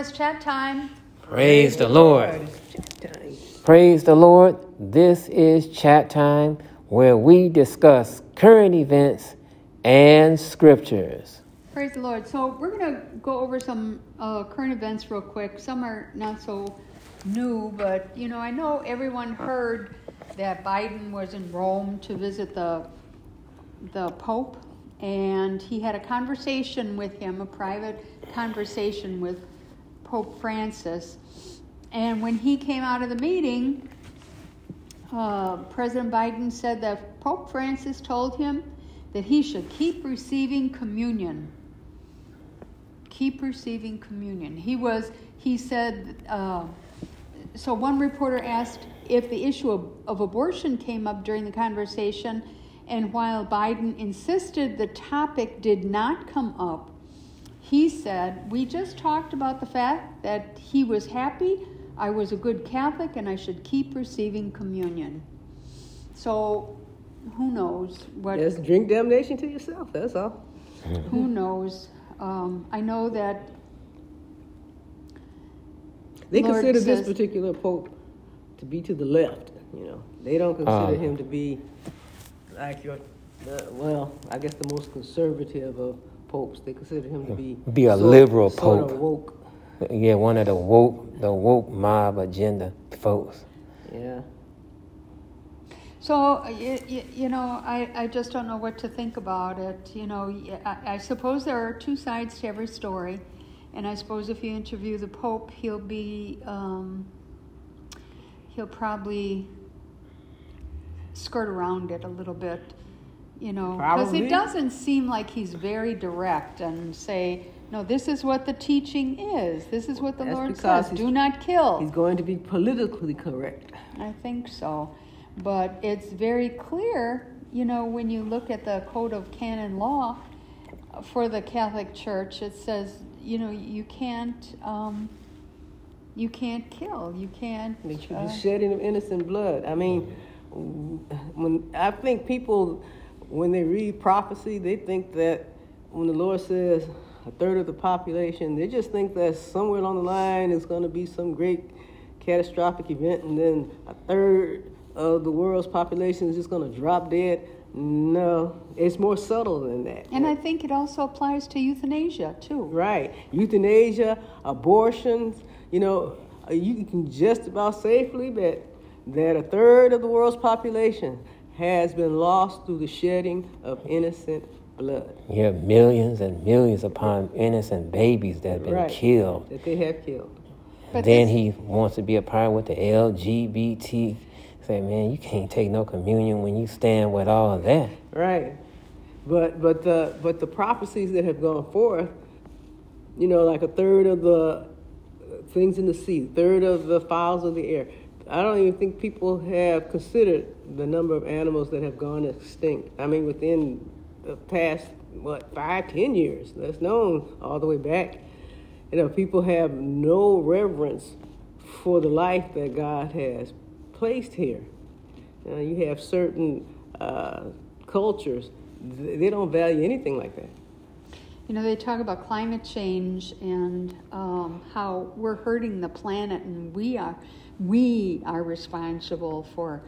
Praise the Lord, it's chat time. Praise the Lord. Praise the Lord. This is chat time where we discuss current events and scriptures. Praise the Lord. So, we're going to go over some uh, current events real quick. Some are not so new, but you know, I know everyone heard that Biden was in Rome to visit the the Pope, and he had a conversation with him, a private conversation with Pope Francis. And when he came out of the meeting, uh, President Biden said that Pope Francis told him that he should keep receiving communion. Keep receiving communion. He was, he said, uh, so one reporter asked if the issue of, of abortion came up during the conversation, and while Biden insisted the topic did not come up, he said, We just talked about the fact that he was happy, I was a good Catholic, and I should keep receiving communion. So, who knows what Just drink damnation to yourself. That's all. who knows? Um, I know that They Lord consider this particular pope to be to the left. You know, they don't consider Oh. him to be like your, the, well, I guess the most conservative of popes. They consider him to be Be a sort- liberal sort of pope. woke. Yeah, one of the woke, the woke mob agenda folks. Yeah. So, you, you know, I, I just don't know what to think about it. You know, y- I, I suppose there are two sides to every story. And I suppose if you interview the Pope, he'll be, um, he'll probably skirt around it a little bit, you know, because it doesn't seem like he's very direct and say, no, this is what the teaching is. This is what the That's Lord says. Do not kill. He's going to be politically correct. I think so. But it's very clear, you know, when you look at the Code of Canon Law for the Catholic Church, it says, you know, you can't, um, you can't kill. You can't. That you're uh, shedding of innocent blood. I mean, when I think people, when they read prophecy, they think that when the Lord says a third of the population, they just think that somewhere along the line is going to be some great catastrophic event, and then a third of the world's population is just going to drop dead. No, it's more subtle than that. and I think it also applies to euthanasia too. Right. Euthanasia, abortions, you know, you can just about safely bet that a third of the world's population has been lost through the shedding of innocent blood You have millions and millions upon innocent babies that have been Right. killed. that they have killed. But then this- he wants to be a part with the LGBT. Say, man, you can't take no communion when you stand with all of that. Right. But but the but the prophecies that have gone forth, you know, like a third of the uh, things in the sea, third of the fowls of the air. I don't even think people have considered the number of animals that have gone extinct. I mean, within the past, what, five, ten years. That's known all the way back. You know, people have no reverence for the life that God has placed here. You, know, you have certain uh, cultures, they don't value anything like that. You know, they talk about climate change and um, how we're hurting the planet, and we are we are responsible for.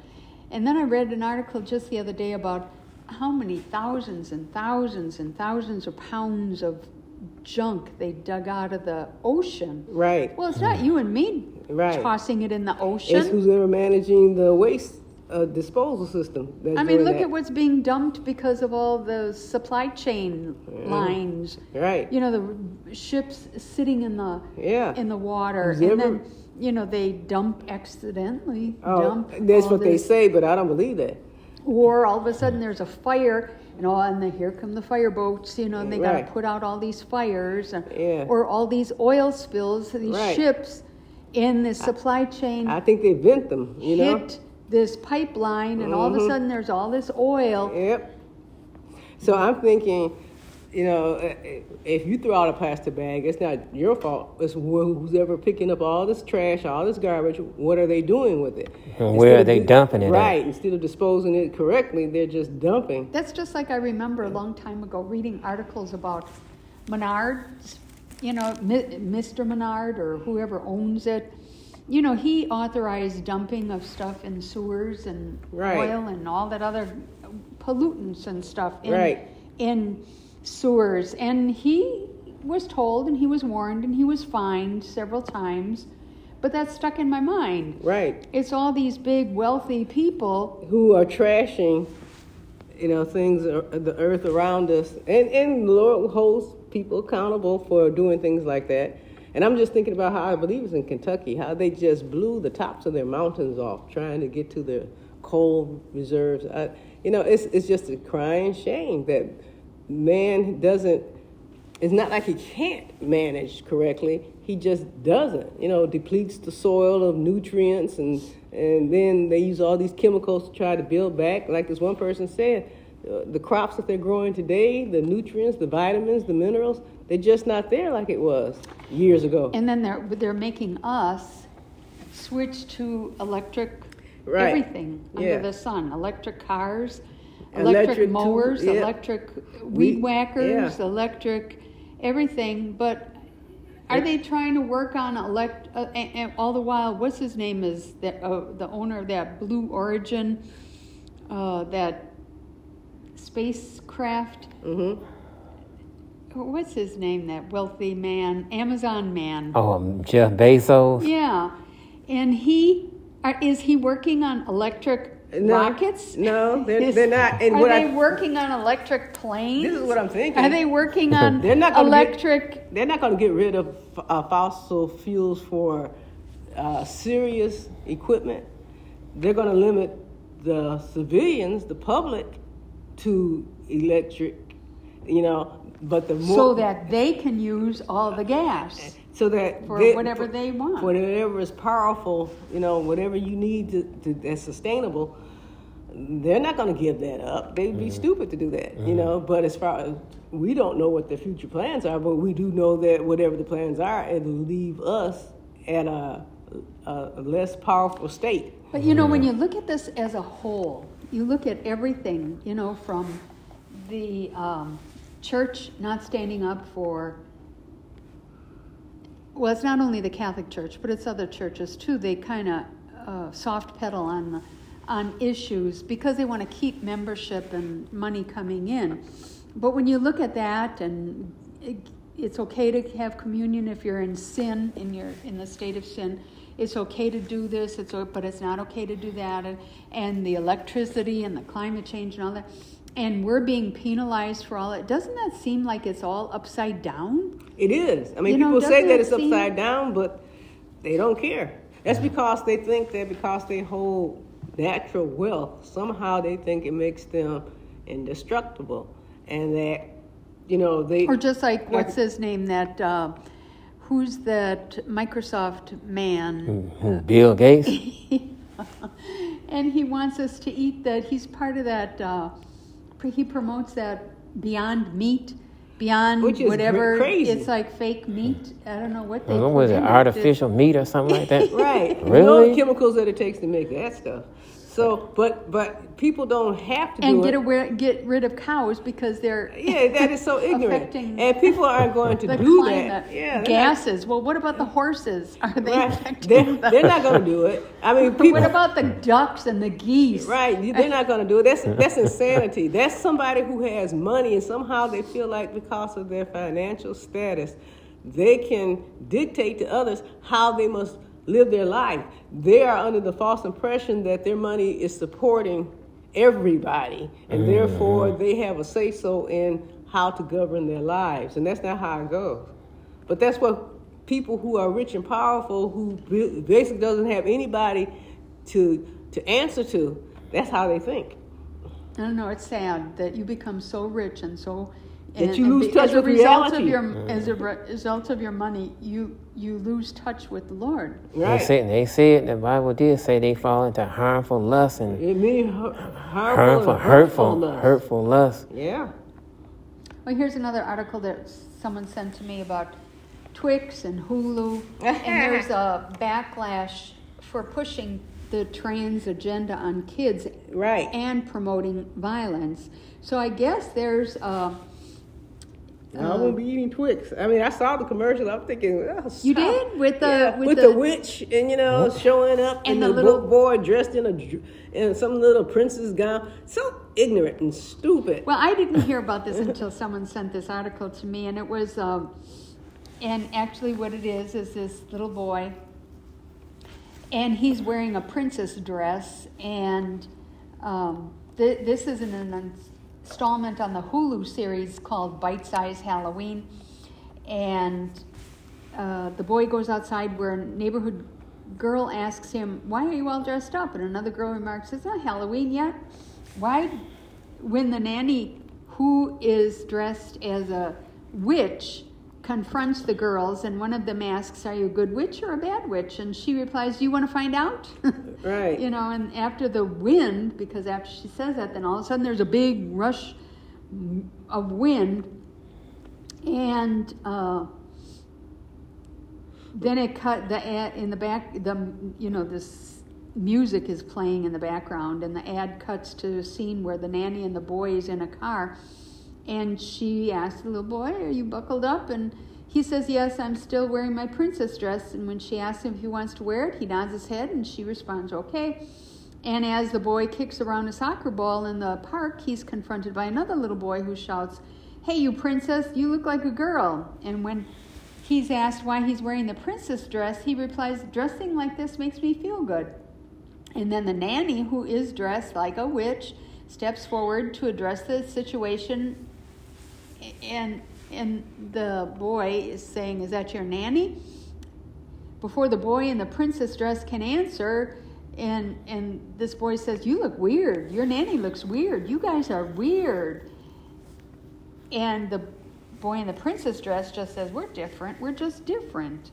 And then I read an article just the other day about how many thousands and thousands and thousands of pounds of junk they dug out of the ocean. Right. Well, it's not you and me Right. tossing it in the ocean. It's who's ever managing the waste uh, disposal system. I mean, look that. at what's being dumped because of all the supply chain lines. Right. You know, the ships sitting in the Yeah. in the water, Who's and ever- then you know they dump accidentally. Oh, dump that's all what they say, but I don't believe that. Or all of a sudden there's a fire, you know, and then here come the fire boats, you know, and they got to put out all these fires, and, Yeah. or all these oil spills, these Right. ships in the supply chain I think they vent them, you know? hit this pipeline, and all of a Mhm. sudden there's all this oil. Yep. So I'm thinking, you know, uh, if you throw out a plastic bag, it's not your fault. It's who's ever picking up all this trash, all this garbage. What are they doing with it? And where are they di- dumping it at? Right. Instead of disposing it correctly, they're just dumping. That's just like I remember a long time ago reading articles about Menards, you know, Mr. Menard or whoever owns it. You know, he authorized dumping of stuff in sewers and Right. oil and all that other pollutants and stuff in, Right. in sewers. And he was told and he was warned and he was fined several times. But that stuck in my mind. Right. It's all these big wealthy people Who are trashing, you know, things, uh, the earth around us. And, and the Lord holds people accountable for doing things like that. And I'm just thinking about how I believe it's in Kentucky, how they just blew the tops of their mountains off trying to get to their coal reserves. I, you know, it's, it's just a crying shame that man doesn't, it's not like he can't manage correctly, he just doesn't. You know, depletes the soil of nutrients and, and then they use all these chemicals to try to build back. Like this one person said, uh, the crops that they're growing today, the nutrients, the vitamins, the minerals, they're just not there like it was years ago. And then they're they're making us switch to electric Right. everything Yeah. under the sun. Electric cars, electric, Electric too- mowers, yeah. electric weed Weed- whackers, yeah. electric everything. But are they trying to work on elect? Uh, and, and all the while, what's his name is that uh, the owner of that Blue Origin, uh, that spacecraft. hmm What's his name? That wealthy man, Amazon man. Oh, um, Jeff Bezos. Yeah, and he are, is he working on electric No, rockets? no, they're- Is- they're not. And are they I- working on electric planes? This is what I'm thinking. Are they working on They're not gonna get- electric? They're not going to get rid of uh, fossil fuels for uh, serious equipment. They're going to limit the civilians, the public, to electric. You know, but the more so that they can use all the gas. so that for they- whatever they want. whatever is powerful, you know, whatever you need to, to that's sustainable. They're not going to give that up. They'd be stupid to do that, you know. But as far as we don't know what their future plans are, but we do know that whatever the plans are, it'll leave us at a, a less powerful state. But you know, when you look at this as a whole, you look at everything, you know, from the um, church not standing up for, well, it's not only the Catholic Church, but it's other churches too. They kind of uh, soft pedal on the, on issues because they want to keep membership and money coming in. But when you look at that, and it, it's okay to have communion if you're in sin, in your in the state of sin. It's okay to do this. It's but it's not okay to do that. And, and the electricity and the climate change and all that. And we're being penalized for all it. Doesn't that seem like it's all upside down? It is. I mean, You know, people say that it's seem- upside down, but they don't care. That's because they think that because they hold natural wealth, somehow they think it makes them indestructible, and that you know they Or just like what's his name that uh, who's that Microsoft man? Who, Bill Gates? and he wants us to eat that. He's part of that. Uh, he promotes that Beyond Meat, Beyond Which is whatever. crazy. It's like fake meat. I don't know what they. What was it? in Artificial meat or something like that? Right. You know Really? the chemicals that it takes to make that stuff. So, but but people don't have to And do get it. aware, get rid of cows because they're yeah, that is so ignorant. And people aren't going to do climate. that. Yeah, they're not- gases. Well, what about the horses? Are they Right. affecting They're, the- they're not going to do it. I mean, people. What about the ducks and the geese? Right, they're not going to do it. That's that's insanity. That's somebody who has money and somehow they feel like because of their financial status, they can dictate to others how they must live their life. They are under the false impression that their money is supporting everybody, and mm-hmm. therefore they have a say so in how to govern their lives, and that's not how it goes. But that's what people who are rich and powerful, who basically doesn't have anybody to to answer to, that's how they think. I don't know. It's sad that you become so rich and so That and- you and lose be- touch as a with result of reality. your mm. as a re- result of your money. You you lose touch with the Lord. They Right. said, they said, the Bible did say they fall into harmful lust and It means hu- harmful, harmful, hurtful, hurtfulness. hurtful lust. Yeah. Well, here's another article that someone sent to me about Twix and Hulu, and there's a backlash for pushing the trans agenda on kids Right. and promoting violence. So I guess there's. Uh, I won't be eating Twix. I mean, I saw the commercial. I'm thinking, oh, You did? With the- Yeah, with with, the- the, witch and you know showing up And and the the, little- little boy dressed in a dr- in some little princess gown. So ignorant and stupid. Well, I didn't hear about this until someone sent this article to me, and it was, um, and actually, what it is is this little boy, and he's wearing a princess dress, and um, th- this isn't an installment on the Hulu series called Bite Size Halloween, and uh, the boy goes outside where a neighborhood girl asks him, Why are you all dressed up? And another girl remarks, It's not Halloween yet. Why, when the nanny who is dressed as a witch confronts the girls, and one of them asks, Are you a good witch or a bad witch? And she replies, you want to find out? Right. you know, and after the wind, because after she says that, then all of a sudden there's a big rush of wind, and uh, then it cut the ad in the back. The you know this music is playing in the background, and the ad cuts to a scene where the nanny and the boy is in a car, and she asks the little boy, "Are you buckled up?" and he says, Yes, I'm still wearing my princess dress. And when she asks him if he wants to wear it, he nods his head and she responds, Okay. And as the boy kicks around a soccer ball in the park, he's confronted by another little boy who shouts, Hey, you princess, you look like a girl. And when he's asked why he's wearing the princess dress, he replies, Dressing like this makes me feel good. And then the nanny, who is dressed like a witch, steps forward to address the situation and and the boy is saying, "Is that your nanny?" Before the boy in the princess dress can answer, and and this boy says, "You look weird. Your nanny looks weird. You guys are weird." And the boy in the princess dress just says, "We're different. We're just different."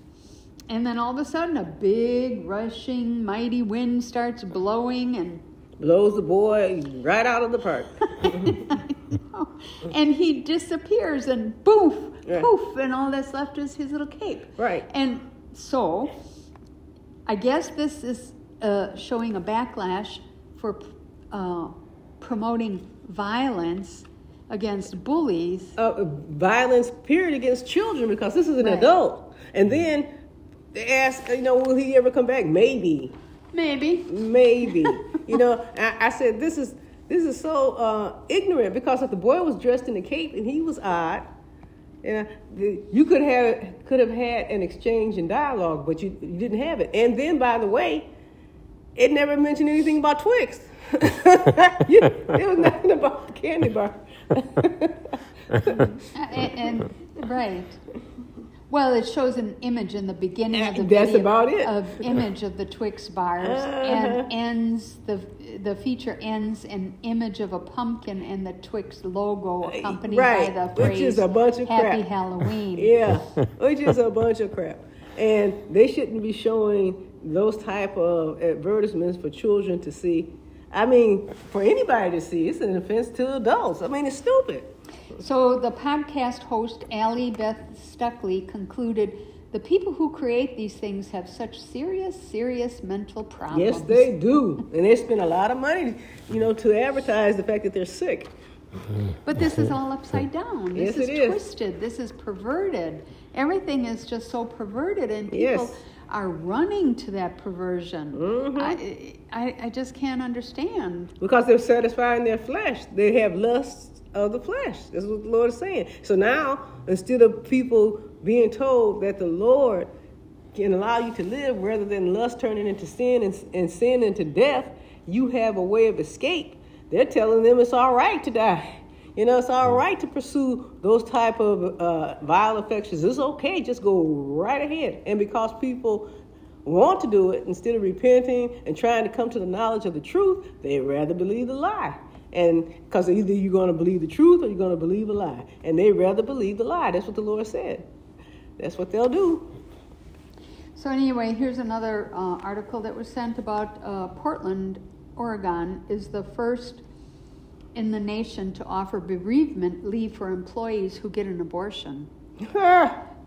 And then all of a sudden, a big, rushing, mighty wind starts blowing, and Blows the boy right out of the park. and he disappears and poof, Yeah. poof, and all that's left is his little cape. Right. And so, I guess this is uh, showing a backlash for uh, promoting violence against bullies. uh, violence period against children because this is an Right. adult. And then they ask, you know, will he ever come back? Maybe, Maybe. maybe. you know, I, I said this is this is so uh, ignorant because if the boy was dressed in a cape and he was odd, you, know, you could have could have had an exchange and dialogue, but you, you didn't have it. And then, by the way, it never mentioned anything about Twix. You- it was nothing about the candy bar. Uh, and, and right. Well, it shows an image in the beginning of the That's video about it. of image of the Twix bars Uh-huh. and ends the the feature ends an image of a pumpkin and the Twix logo accompanied right, by the which phrase is a bunch of Happy crap. Halloween. Yeah, which is a bunch of crap. And they shouldn't be showing those type of advertisements for children to see. I mean, for anybody to see, it's an offense to adults. I mean, it's stupid. So the podcast host Allie Beth Stuckley concluded the people who create these things have such serious, serious mental problems. Yes, they do, and they spend a lot of money, you know, to advertise the fact that they're sick. But this is all upside down. This Yes, is twisted. This is perverted. Everything is just so perverted, and people Yes. Are running to that perversion. Mhm. I, I, I just can't understand. because they're satisfying their flesh. They have lust of the flesh. That's what the Lord is saying. So now, instead of people being told that the Lord can allow you to live rather than lust turning into sin and, and sin into death, you have a way of escape. They're telling them it's all right to die. You know, it's all right to pursue those type of uh, vile affections. It's okay, just go right ahead. And because people want to do it instead of repenting and trying to come to the knowledge of the truth, they rather believe the lie. And because either you're going to believe the truth or you're going to believe a lie. And they rather believe the lie. That's what the Lord said. That's what they'll do. So anyway, here's another uh, article that was sent about uh, Portland, Oregon, is the first in the nation to offer bereavement leave for employees who get an abortion.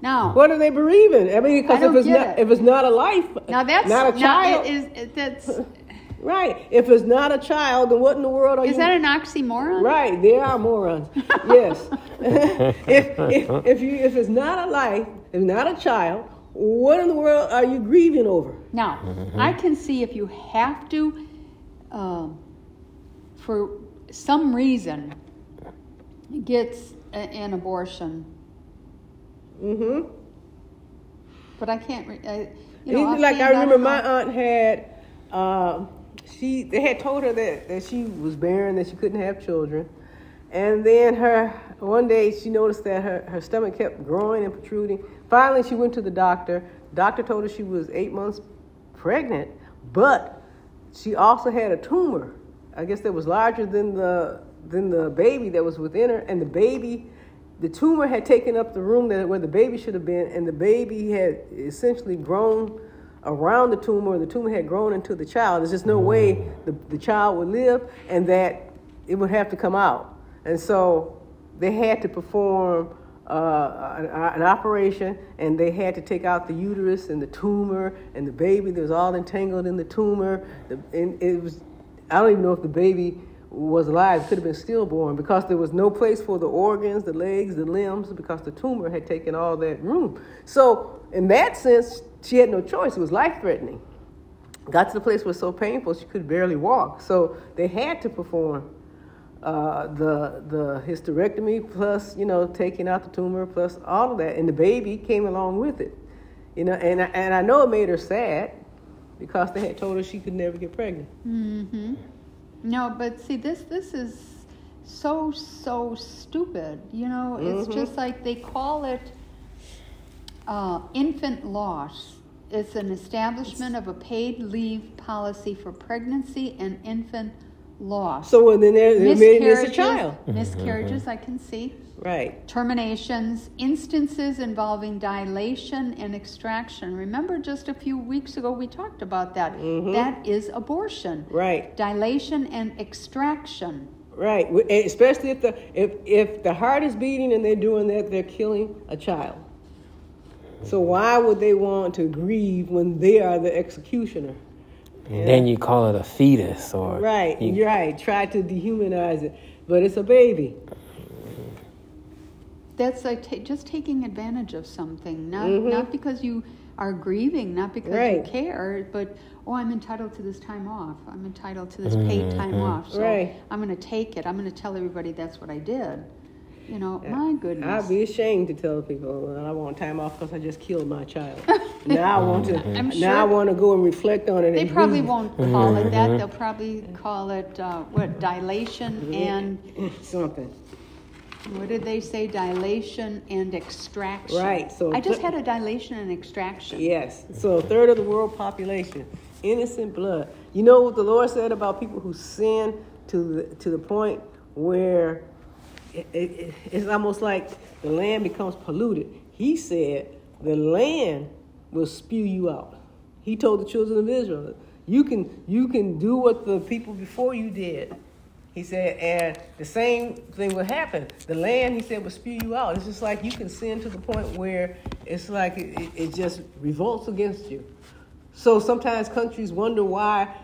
Now, what are they bereaving? I mean, because if it's not it. if it's not a life, now that's not a child, is that's right? If it's not a child, then what in the world are is you? that an oxymoron? Right, they are morons. yes. if, if, if, you, if it's not a life, if not a child, what in the world are you grieving over? Now, I can see if you have to, um, for some reason, gets a, an abortion, Mm-hmm. but I can't. Re- I, you know, like I remember my aunt had, um, she they had told her that, that she was barren, that she couldn't have children, and then her one day she noticed that her, her stomach kept growing and protruding. Finally, she went to the doctor. Doctor told her she was eight months pregnant, but she also had a tumor. I guess that was larger than the than the baby that was within her, and the baby the tumor had taken up the room that where the baby should have been, and the baby had essentially grown around the tumor, and the tumor had grown into the child. There's just no way the, the child would live, and that it would have to come out. And so they had to perform uh, an, an operation, and they had to take out the uterus and the tumor and the baby that was all entangled in the tumor. The, and it was I don't even know if the baby was alive, could have been stillborn because there was no place for the organs, the legs, the limbs, because the tumor had taken all that room. So, in that sense, she had no choice. It was life threatening. Got to the place was so painful she could barely walk. So, they had to perform uh, the, the hysterectomy plus, you know, taking out the tumor plus all of that. And the baby came along with it. You know, and, and I know it made her sad because they had told her she could never get pregnant. Mm-hmm. No, but see, this this is so so stupid. You know, it's Mhm. just like they call it uh, infant loss. It's an establishment of a paid leave policy for pregnancy and infant loss. So then they're, they're admitting it's a miscarriages, child. miscarriages, I can see. Right. Terminations, instances involving dilation and extraction. Remember, just a few weeks ago we talked about that. Mhm. That is abortion. Right. Dilation and extraction. Right. Especially if the if if the heart is beating and they're doing that, they're killing a child. So why would they want to grieve when they are the executioner? And then you call it a fetus or Right. you- You're right. Try to dehumanize it, but it's a baby. That's like ta- just taking advantage of something, not Mhm. not because you are grieving, not because Right. you care, but oh, I'm entitled to this time off. I'm entitled to this paid time off, so Right. I'm going to take it. I'm going to tell everybody that's what I did. You know, my goodness. I'd be ashamed to tell people well, I want time off because I just killed my child. now I want to. I'm Now I want to go and reflect on it. They and probably grieve. won't call it that. They'll probably call it uh, what dilation and something. What did they say? Dilation and extraction. Right, so I just th- had a dilation and extraction. Yes. So a third of the world population, innocent blood. You know what the Lord said about people who sin to the to the point where it, it, it's almost like the land becomes polluted. He said the land will spew you out. He told the children of Israel, "You can you can do what the people before you did." He said, and the same thing will happen. The land, he said, will spew you out. It's just like you can sin to the point where it's like it, it, just revolts against you. So sometimes countries wonder why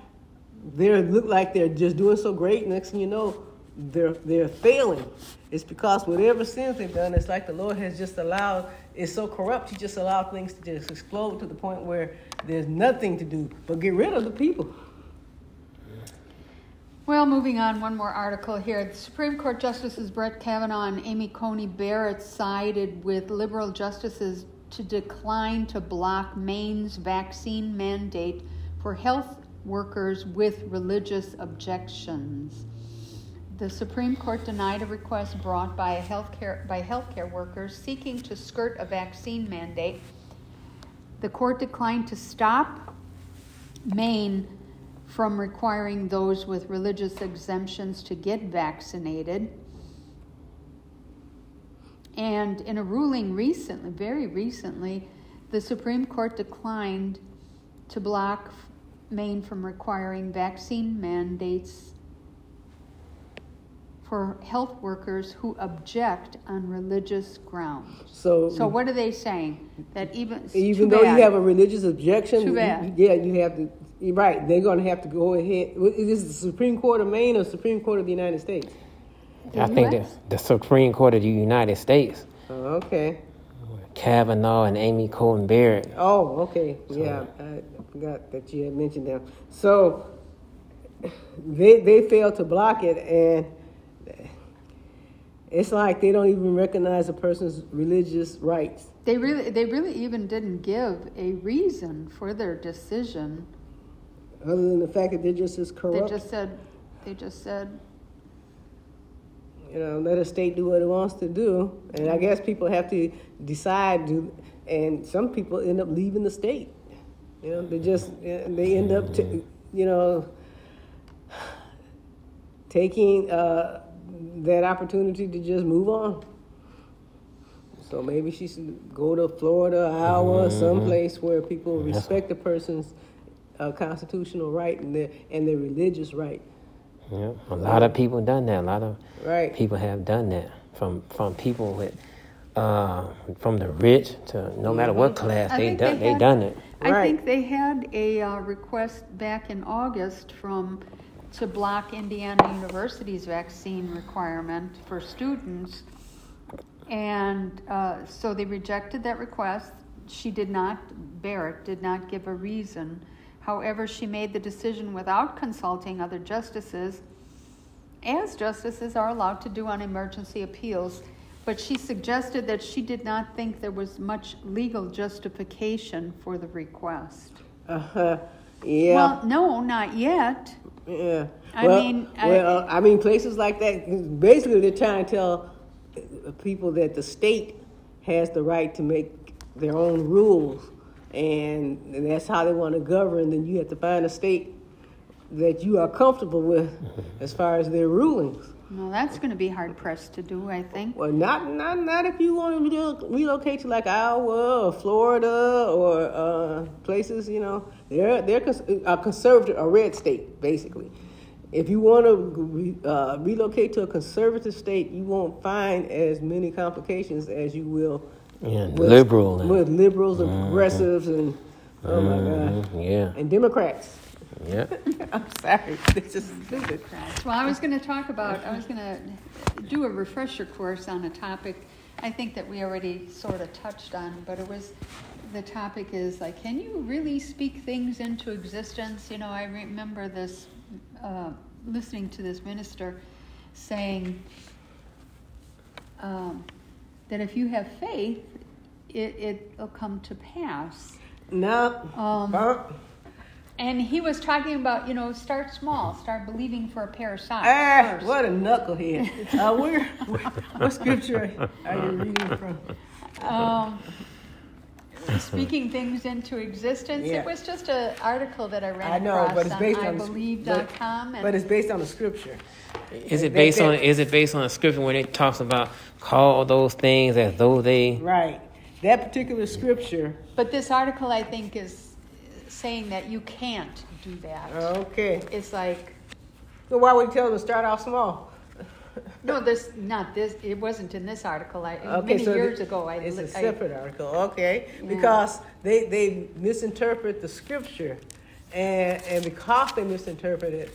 they look like they're just doing so great. Next thing you know, they're they're failing. It's because whatever sins they've done, it's like the Lord has just allowed. It's so corrupt. He just allowed things to just explode to the point where there's nothing to do but get rid of the people. Well, moving on, one more article here. The Supreme Court Justices Brett Kavanaugh and Amy Coney Barrett sided with liberal justices to decline to block Maine's vaccine mandate for health workers with religious objections. The Supreme Court denied a request brought by a healthcare by healthcare workers seeking to skirt a vaccine mandate. The court declined to stop Maine from requiring those with religious exemptions to get vaccinated. And in a ruling recently, very recently, the Supreme Court declined to block Maine from requiring vaccine mandates for health workers who object on religious grounds. So, So what are they saying? That even even though bad. you have a religious objection, Too you- yeah, you have to. You're right. They're going to have to go ahead. Is this the Supreme Court of Maine or Supreme Court of the United States? I think the, the Supreme Court of the United States, Oh, okay. Kavanaugh and Amy Coney Barrett. Oh, okay. Yeah, I forgot that you had mentioned them. So they they failed to block it, and it's like they don't even recognize a person's religious rights. They really, they really even didn't give a reason for their decision. Other than the fact that they're just as corrupt. They just said, they just said, you know, let a state do what it wants to do, and I guess people have to decide. Do and some people end up leaving the state. You know, they just they end up, t- you know, taking uh, that opportunity to just move on. So maybe she should go to Florida, Iowa, Mm-hmm. someplace where people respect the person's uh, constitutional right and their and their religious right. Yeah, a lot of people done that. A lot of Right. people have done that. From from people with, uh, from the rich to no matter what class I they think done they they had- done it. I Right. think they had a uh, request back in August from, to block Indiana University's vaccine requirement for students. And uh, so they rejected that request. She did not, Barrett did not give a reason. However, she made the decision without consulting other justices, as justices are allowed to do on emergency appeals. But she suggested that she did not think there was much legal justification for the request. Uh-huh. Yeah. Well, no, not yet. Yeah. I well, mean, I- well, I mean, places like that. Basically, they're trying to tell people that the state has the right to make their own rules, and, and that's how they want to govern. Then you have to find a state that you are comfortable with as far as their rulings. No, that's going to be hard pressed to do, I think. Well, not not not if you want to relocate to like Iowa or Florida or uh, places. You know, they're they're cons- a conservative, a red state, basically. If you want to re, uh, relocate to a conservative state, you won't find as many complications as you will Yeah, with, liberal and with liberals and progressives and oh my god, yeah, and Democrats. yeah. I'm sorry, this is stupid. Well, I was going to talk about, I was going to do a refresher course on a topic I think that we already sort of touched on, but it was, the topic is like, can you really speak things into existence? You know, I remember this, uh, listening to this minister saying um, that if you have faith, it, it'll come to pass. No, Um, And he was talking about, you know, start small, start believing for a pair of socks Ah, first. what a knucklehead. Uh, where, what scripture are you reading from? um, Uh-huh. speaking things into existence. Yeah. It was just an article that I ran I know, but it's based on on, ibelieve.com. but, And but it's based on the scripture. Is it based on is it based on a scripture when it talks about call those things as though they Right. That particular scripture. but this article, I think, is saying that you can't do that. Okay. It's like So why would you tell them to start off small? No, this not this. It wasn't in this article. I Okay, many so years th- ago. I it's a separate article. Okay, Yeah. because they they misinterpret the scripture, and and because they misinterpret it,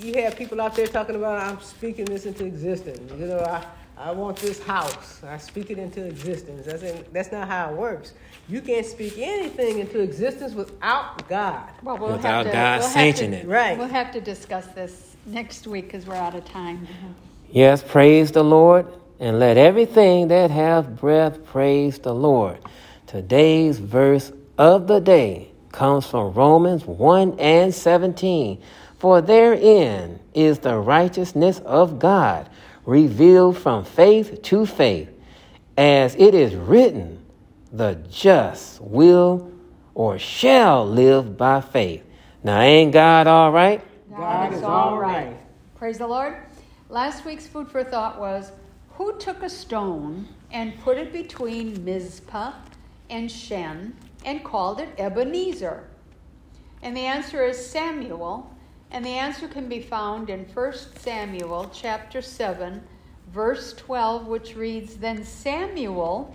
you have people out there talking about I'm speaking this into existence. You know, I I want this house. I speak it into existence. That's in, that's not how it works. You can't speak anything into existence without God. Well, we'll Without have to, God we'll sanctioning to, it. Right. We'll have to discuss this next week because we're out of time. Mm-hmm. Yes, praise the Lord, and let everything that hath breath praise the Lord. Today's verse of the day comes from Romans 1 and 17. For therein is the righteousness of God revealed from faith to faith, as it is written, the just will or shall live by faith. Now, ain't God all right? God is all right. Praise the Lord. Last week's food for thought was Who took a stone and put it between Mizpah and Shen and called it Ebenezer? And the answer is Samuel. And the answer can be found in 1 Samuel chapter 7, verse 12, which reads Then Samuel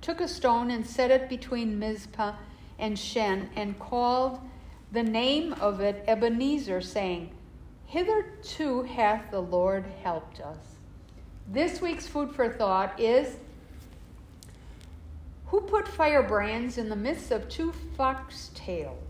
took a stone and set it between Mizpah and Shen and called the name of it Ebenezer, saying, Hitherto hath the Lord helped us. This week's food for thought is Who put firebrands in the midst of two fox tails?